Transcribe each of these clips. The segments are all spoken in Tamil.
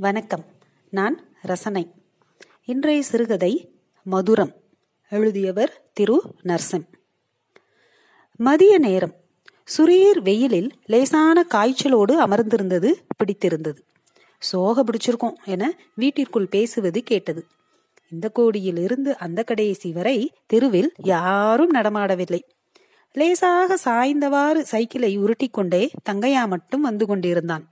வணக்கம். நான் ரசனை. இன்றைய சிறுகதை மதுரம். எழுதியவர் திரு நர்சம். மதிய நேரம். சுரீர் வெயிலில் லேசான காய்ச்சலோடு அமர்ந்திருந்தது பிடித்திருந்தது. சோக பிடிச்சிருக்கோம் என வீட்டிற்குள் பேசுவது கேட்டது. இந்த கோடியில் இருந்து அந்த கடைசி வரை தெருவில் யாரும் நடமாடவில்லை. லேசாக சாய்ந்தவாறு சைக்கிளை உருட்டிக்கொண்டே தங்கையா மட்டும் வந்து கொண்டிருந்தான்.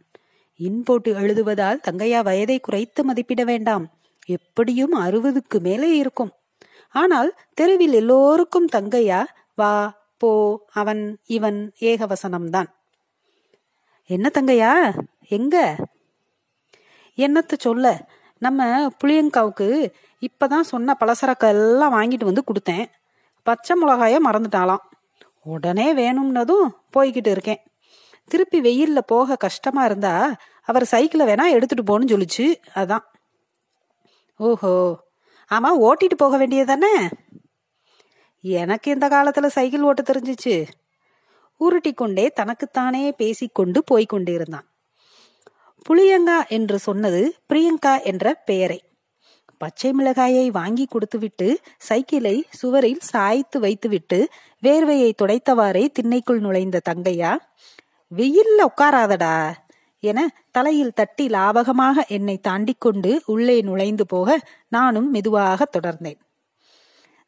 இன் போட்டு எழுதுவதால் தங்கையா வயதை குறைத்து மதிப்பிட வேண்டாம். எப்படியும் அறுபதுக்கு மேலே இருக்கும். ஆனால் தெருவில் எல்லோருக்கும் தங்கையா வா போ அவன் இவன் ஏகவசனம்தான். என்ன தங்கையா? எங்க? என்னத்த சொல்ல? நம்ம புளியங்காவுக்கு இப்பதான் சொன்ன பலசரக்கு எல்லாம் வாங்கிட்டு வந்து கொடுத்தேன். பச்சை மிளகாய மறந்துட்டாலாம் உடனே வேணும்னதும் போய்கிட்டு இருக்கேன். திருப்பி வெயில்ல போக கஷ்டமா இருந்தா அவர் சைக்கிளை வேணா எடுத்துட்டு போன்னு சொல்லிச்சு. அதான். ஓஹோ. ஆமா ஓட்டிட்டு போக வேண்டியதானே எனக்கு இந்த காலத்துல சைக்கிள் ஓட்ட தெரிஞ்சிச்சு. உருட்டி கொண்டே தனக்குத்தானே பேசிக்கொண்டு போய்கொண்டிருந்தான் புளியங்கா என்று சொன்னது பிரியங்கா என்ற பெயரை. பச்சை மிளகாயை வாங்கி கொடுத்துவிட்டு சைக்கிளை சுவரில் சாய்த்து வைத்துவிட்டு வேர்வையை துடைத்தவாறே திண்ணைக்குள் நுழைந்த தங்கையா வெயில்ல உட்காராதடா என தலையில் தட்டி லாபகமாக என்னை தாண்டி கொண்டு உள்ளே நுழைந்து போக நானும் மெதுவாக தொடர்ந்தேன்.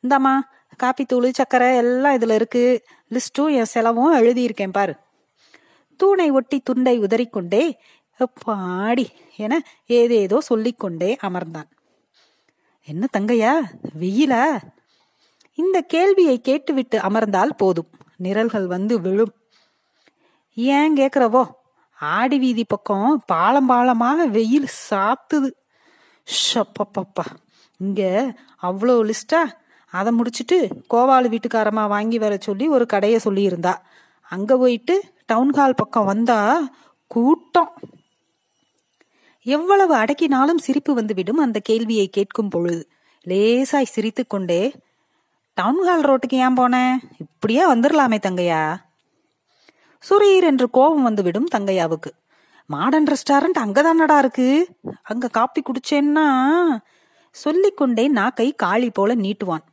இந்தாம்மா காப்பித்தூள் சக்கரை எல்லாம் இதுல இருக்கு. லிஸ்டும் என் செலவும் எழுதியிருக்கேன் பாரு. தூணை ஒட்டி துண்டை உதறிக்கொண்டே பாடி என ஏதேதோ சொல்லிக்கொண்டே அமர்ந்தான். என்ன தங்கையா வெயிலா? இந்த கேள்வியை கேட்டுவிட்டு அமர்ந்தால் போதும். நிரல்கள் வந்து விழும். ஏன் கேக்குறவோ? ஆடி வீதி பக்கம் பாலம் பாலமாக வெயில் சாத்துது. ஷப்பப்பப்பா இங்க அவ்வளோ லிஸ்டா? அதை முடிச்சிட்டு கோவாலு வீட்டுக்காரமா வாங்கி வர சொல்லி ஒரு கடையை சொல்லியிருந்தா. அங்க போயிட்டு டவுன் ஹால் பக்கம் வந்தா கூட்டம். எவ்வளவு அடக்கினாலும் சிரிப்பு வந்துவிடும் அந்த கேள்வியை கேட்கும் பொழுது. லேசாய் சிரித்து கொண்டே டவுன் ஹால் ரோட்டுக்கு ஏன் போனேன் இப்படியே வந்துடலாமே தங்கையா? சுரீர் என்று கோபம் வந்துவிடும் தங்கையாவுக்கு. மாடர்ன் ரெஸ்டாரண்ட் அங்கதானடா இருக்கு? அங்க காப்பி குடிச்சேன்னா? சொல்லிக்கொண்டே நாக்கை காளி போல நீட்டுவான்.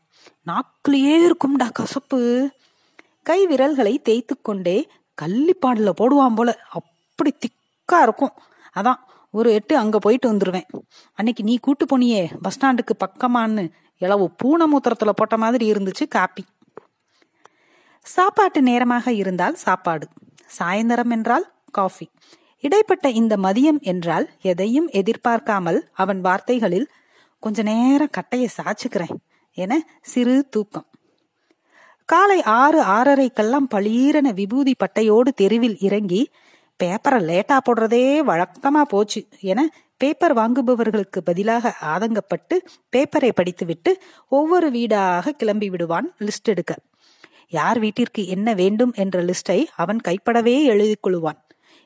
நாக்குலயே இருக்கும்டா கசப்பு. கை விரல்களை தேய்த்து கொண்டே கள்ளிப்பாடுல போடுவான் போல. அப்படி திக்கா இருக்கும். அதான் ஒரு எட்டு அங்க போயிட்டு வந்துருவேன். அன்னைக்கு நீ கூட்டு போனியே பஸ் ஸ்டாண்டுக்கு பக்கமான்னு. இளவு பூனை மூத்திரத்துல போட்ட மாதிரி இருந்துச்சு காப்பி. சாப்பாட்டு நேரமாக இருந்தால் சாப்பாடு. சாயந்தரம் என்றால் காஃபி. இடைப்பட்ட இந்த மதியம் என்றால் எதையும் எதிர்பார்க்காமல் அவன் வார்த்தைகளில் கொஞ்ச நேரம் கட்டையை சாச்சுக்கிறேன் என சிறு தூக்கம். காலை ஆறு ஆறரைக்கெல்லாம் பளீரென விபூதி பட்டையோடு தெருவில் இறங்கி பேப்பரை லேட்டா போடுறதே வழக்கமா போச்சு என பேப்பர் வாங்குபவர்களுக்கு பதிலாக ஆதங்கப்பட்டு பேப்பரை படித்துவிட்டு ஒவ்வொரு வீடாக கிளம்பி விடுவான் லிஸ்ட் எடுக்க. யார் வீட்டிற்கு என்ன வேண்டும் என்ற லிஸ்டை அவன் கைப்படவே எழுதி கொள்வான்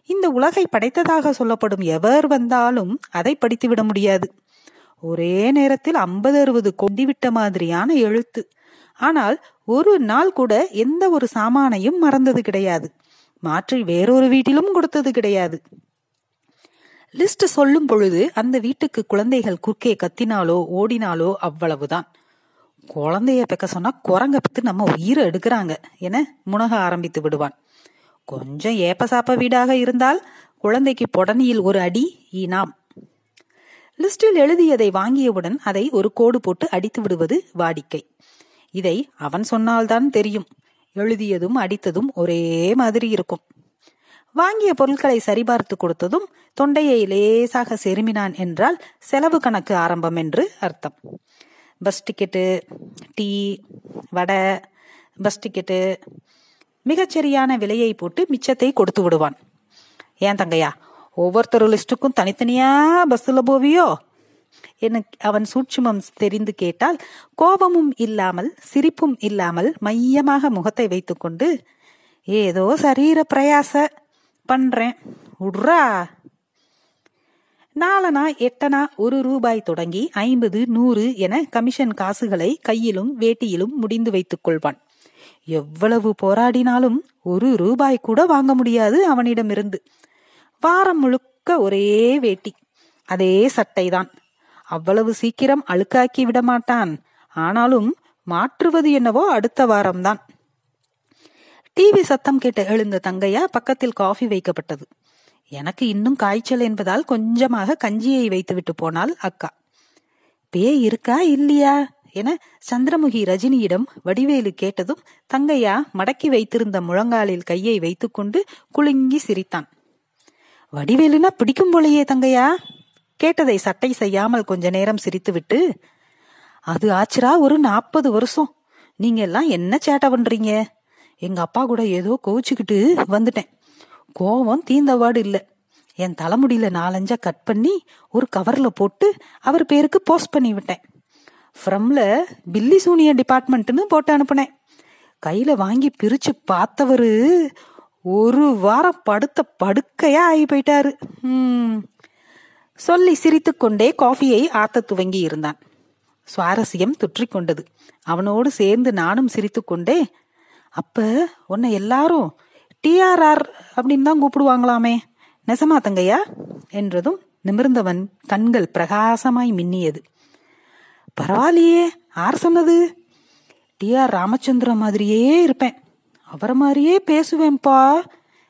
இந்த உலகை படைத்ததாக சொல்லப்படும் எவர் வந்தாலும் அதை படித்துவிட முடியாது. ஒரே நேரத்தில் ஐம்பது அறுபது கொண்டிவிட்ட மாதிரியான எழுத்து. ஆனால் ஒரு நாள் கூட எந்த ஒரு சாமானையும் மறந்தது கிடையாது. மாற்றி வேறொரு வீட்டிலும் கொடுத்தது கிடையாது. லிஸ்ட் சொல்லும் பொழுது அந்த வீட்டுக்கு குழந்தைகள் குறுக்கே கத்தினாலோ ஓடினாலோ அவ்வளவுதான். குழந்தைய பெக்க சொன்னா குரங்க பத்து நம்ம உயிரை எடுக்கிறாங்க. என முனக ஆரம்பித்து விடுவான். கொஞ்சம் ஏப்பசாப்ப வீடாக இருந்தால் குழந்தைக்கு பொடனியில் ஒரு அடி ஈனாம் லிஸ்டில் எழுதியதை வாங்கியவுடன் அதை ஒரு கோடு போட்டு அடித்து விடுவது வாடிக்கை. இதை அவன் சொன்னால்தான் தெரியும். எழுதியதும் அடித்ததும் ஒரே மாதிரி இருக்கும். வாங்கிய பொருட்களை சரிபார்த்து கொடுத்ததும் தொண்டையை லேசாக செருமினான் என்றால் செலவு கணக்கு ஆரம்பம் என்று அர்த்தம். Bus ticket tea vada bus ticket மிகச்சரியான விலையை போட்டு மிச்சத்தை கொடுத்து விடுவான். ஏன் தங்கையா? ஒவ்வொருத்தர் லிஸ்டுக்கும் தனித்தனியா பஸ்ல போவியோ? எனக்கு அவன் சூட்சுமம் தெரிந்து கேட்டால் கோபமும் இல்லாமல் சிரிப்பும் இல்லாமல் மையமாக முகத்தை வைத்துக்கொண்டு ஏதோ சரீர பிரயாச பண்றேன். உட்ரா நாலனா எட்டனா ஒரு ரூபாய் தொடங்கி ஐம்பது நூறு என கமிஷன் காசுகளை கையிலும் வேட்டியிலும் முடிந்து வைத்துக் கொள்வான். எவ்வளவு போராடினாலும் ஒரு ரூபாய் கூட வாங்க முடியாது அவனிடமிருந்து. வாரம் முழுக்க ஒரே வேட்டி அதே சட்டைதான். அவ்வளவு சீக்கிரம் அழுக்காக்கி விட மாட்டான். ஆனாலும் மாற்றுவது என்னவோ அடுத்த வாரம்தான். டிவி சத்தம் கேட்டு எழுந்த தங்கையா பக்கத்தில் காஃபி வைக்கப்பட்டது. எனக்கு இன்னும் காய்ச்சல் என்பதால் கொஞ்சமாக கஞ்சியை வைத்துவிட்டு போனாள் அக்கா. பேய் இருக்கா இல்லையா? என சந்திரமுகி ரஜினியிடம் வடிவேலு கேட்டதும் தங்கையா மடக்கி வைத்திருந்த முழங்காலில் கையை வைத்துக்கொண்டு குலுங்கி சிரித்தான். வடிவேலுனா பிடிக்கும் போலையே தங்கையா? கேட்டதை சட்டை செய்யாமல் கொஞ்ச நேரம் சிரித்துவிட்டு அது ஆச்சுரா ஒரு நாற்பது வருஷம். நீங்க எல்லாம் என்ன சேட்டை பண்றீங்க? எங்க அப்பா கூட ஏதோ கோவிச்சுக்கிட்டு வந்துட்டேன். கோவம் தீந்தவாடு இல்ல. என் தலைமுடியில நாலஞ்சா கட் பண்ணி ஒரு கவர்ல போட்டு அவர் பேருக்கு போஸ்ட் பண்ணி விட்டேன். ஃப்ரம்ல பில்லி சூனியர் டிபார்ட்மெண்ட்னு போட்டு அனுப்புனேன். கையில வாங்கி பிரிச்சு பார்த்தவரு ஒரு வாரம் படுத்த படுக்கையா ஆகி போயிட்டாரு. சொல்லி சொல்லி சிரித்துக்கொண்டே காஃபியை ஆத்த துவங்கி இருந்தான். சுவாரஸ்யம் தொற்றிக்கொண்டது அவனோடு சேர்ந்து நானும் சிரித்துக்கொண்டே அப்ப உன்னை எல்லாரும் டிஆர்ஆர் அப்படின்னு தான் கூப்பிடுவாங்களாமே. நெசமா தங்கையா? என்றதும் நிமிர்ந்தவன் கண்கள் பிரகாசமாய் மின்னியது. பரவாயில்லையே ஆர் சொன்னது? டி ஆர் ராமச்சந்திரன் மாதிரியே இருப்பேன். அவரை மாதிரியே பேசுவேன்பா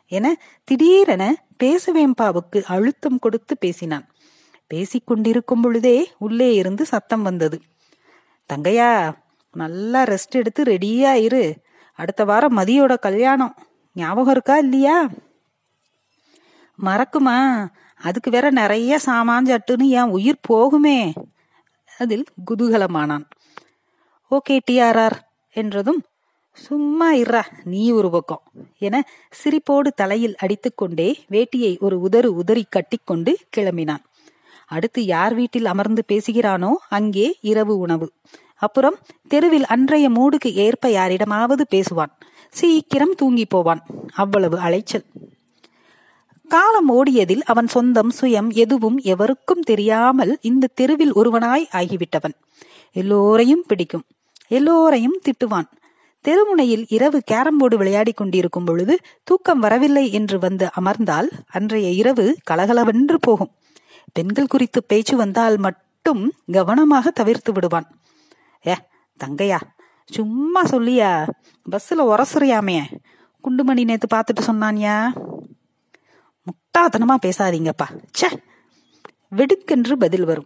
என திடீரென பேசுவேம்பாவுக்கு அழுத்தம் கொடுத்து பேசினான். பேசிக்கொண்டிருக்கும் பொழுதே உள்ளே இருந்து சத்தம் வந்தது. தங்கையா நல்லா ரெஸ்ட் எடுத்து ரெடியா இரு. அடுத்த வாரம் மதியோட கல்யாணம். ஞாபகம் இருக்கா இல்லையா? மறக்குமா? அதுக்கு வேற நிறைய சாமான் சட்டுன்னு என் உயிர் போகுமே. அதில் குதூகலமானான். ஓகே டிஆர்ஆர் என்றதும் சும்மா இர்றா நீ ஒரு பக்கம் என சிரிப்போடு தலையில் அடித்துக்கொண்டே வேட்டியை ஒரு உதறு உதறி கட்டிக்கொண்டு கிளம்பினான். அடுத்து யார் வீட்டில் அமர்ந்து பேசுகிறானோ அங்கே இரவு உணவு. அப்புறம் தெருவில் அன்றைய மூடுக்கு ஏற்ப யாரிடமாவது பேசுவான். சீக்கிரம் தூங்கி போவான். அவ்வளவு அலைச்சல். காலம் ஓடியதில் அவன் சொந்தம் சுயம் எதுவும் எவருக்கும் தெரியாமல் இந்த தெருவில் ஒருவனாய் ஆகிவிட்டவன். எல்லோரையும் பிடிக்கும். எல்லோரையும் திட்டுவான். தெருமுனையில் இரவு கேரம்போர்டு விளையாடி விளையாடிக் கொண்டிருக்கும் பொழுது தூக்கம் வரவில்லை என்று வந்து அமர்ந்தால் அன்றைய இரவு கலகலவென்று போகும். பெண்கள் குறித்து பேச்சு வந்தால் மட்டும் கவனமாக தவிர்த்து விடுவான். ஏ தங்கையா சும்மா சொல்லியா. பஸ்ல உரசுறியாமே. குண்டுமணி நேற்று பார்த்துட்டு சொன்னான்யா. முட்டாத்தனமா பேசாதீங்கப்பா. ச்சே. வெடுக்கென்று பதில் வரும்.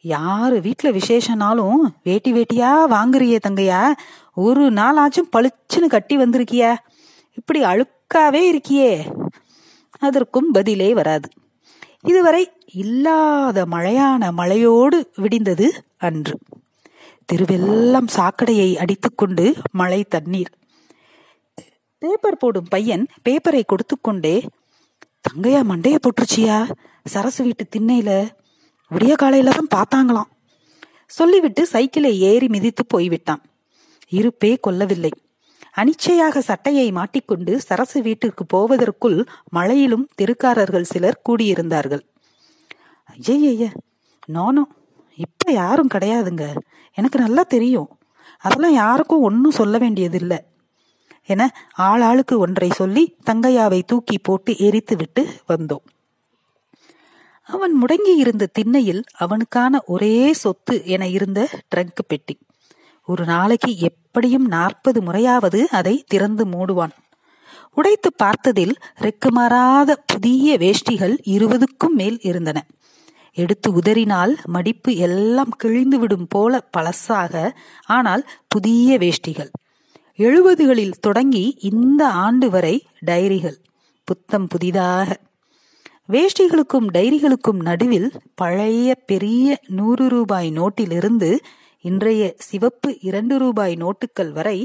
யாரு வீட்டில் விசேஷனாலும் வேட்டி வேட்டியா வாங்குறியே தங்கையா? ஒரு நாளாச்சும் பளிச்சுன்னு கட்டி வந்திருக்கியா. இப்படி அழுக்காவே இருக்கியே. அதற்கும் பதிலே வராது. இதுவரை இல்லாத மழையான மழையோடு விடிந்தது அன்று. தெருவெல்லாம் சாக்கடையை அடித்துக்கொண்டு மழை தண்ணீர். பேப்பர் போடும் பையன் பேப்பரை கொடுத்துக்கொண்டே தங்கையா மண்டைய போட்டுருச்சியா? சரசு வீட்டு திண்ணையில விடிய காலையில தான் பார்த்தாங்களாம். சொல்லிவிட்டு சைக்கிளை ஏறி மிதித்து போய்விட்டான். இருப்பே கொல்லவில்லை. அனிச்சையாக சட்டையை மாட்டிக்கொண்டு சரசு வீட்டிற்கு போவதற்குள் மழையிலும் தெருக்காரர்கள் சிலர் கூடியிருந்தார்கள். ஐயய்ய நோனோ இப்ப யாரும் கிடையாதுங்க. எனக்கு நல்லா தெரியும். அதெல்லாம் யாருக்கும் ஒன்னும் சொல்ல வேண்டியதில்லை. என ஆளாளுக்கு ஒன்றை சொல்லி தங்கையாவை தூக்கி போட்டு எரித்து விட்டு வந்தோம். அவன் முடங்கி இருந்த திண்ணையில் அவனுக்கான ஒரே சொத்து என இருந்த ட்ரங்க் பெட்டி. ஒரு நாளைக்கு எப்படியும் நாற்பது முறையாவது அதை திறந்து மூடுவான். உடைத்து பார்த்ததில் ரெக்குமாறாத புதிய வேஷ்டிகள் இருபதுக்கும் மேல் இருந்தன. எடுத்து உதறினால் மடிப்பு எல்லாம் கிழிந்து விடும் போல பழசாக ஆனால் புதிய வேஷ்டிகள். எழுபதுகளில் தொடங்கி இந்த ஆண்டு வரை டைரிகள் புத்தம் புதிதாக. வேஷ்டிகளுக்கும் டைரிகளுக்கும் நடுவில் பழைய பெரிய நூறு ரூபாய் நோட்டிலிருந்து இன்றைய சிவப்பு இரண்டு ரூபாய் நோட்டுகள் வரை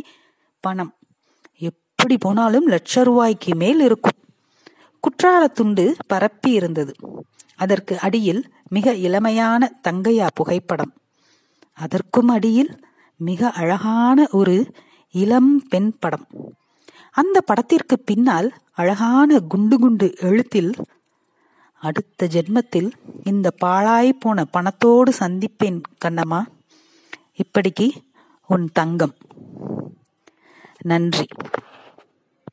பணம். எப்படி போனாலும் லட்ச ரூபாய்க்கு மேல் இருக்கும். குற்றால துண்டு பரப்பி இருந்தது அதற்கு அடியில் மிக இளமையான தங்கையா புகைப்படம். அதற்கும் அடியில் மிக அழகான ஒரு இளம் பெண் படம். அந்த படத்திற்கு பின்னால் அழகான குண்டு குண்டு எழுத்தில் அடுத்த ஜென்மத்தில் இந்த பாழாய் போன பணத்தோடு சந்திப்பேன் கண்ணம்மா. இப்படிக்கு உன் தங்கம். நன்றி.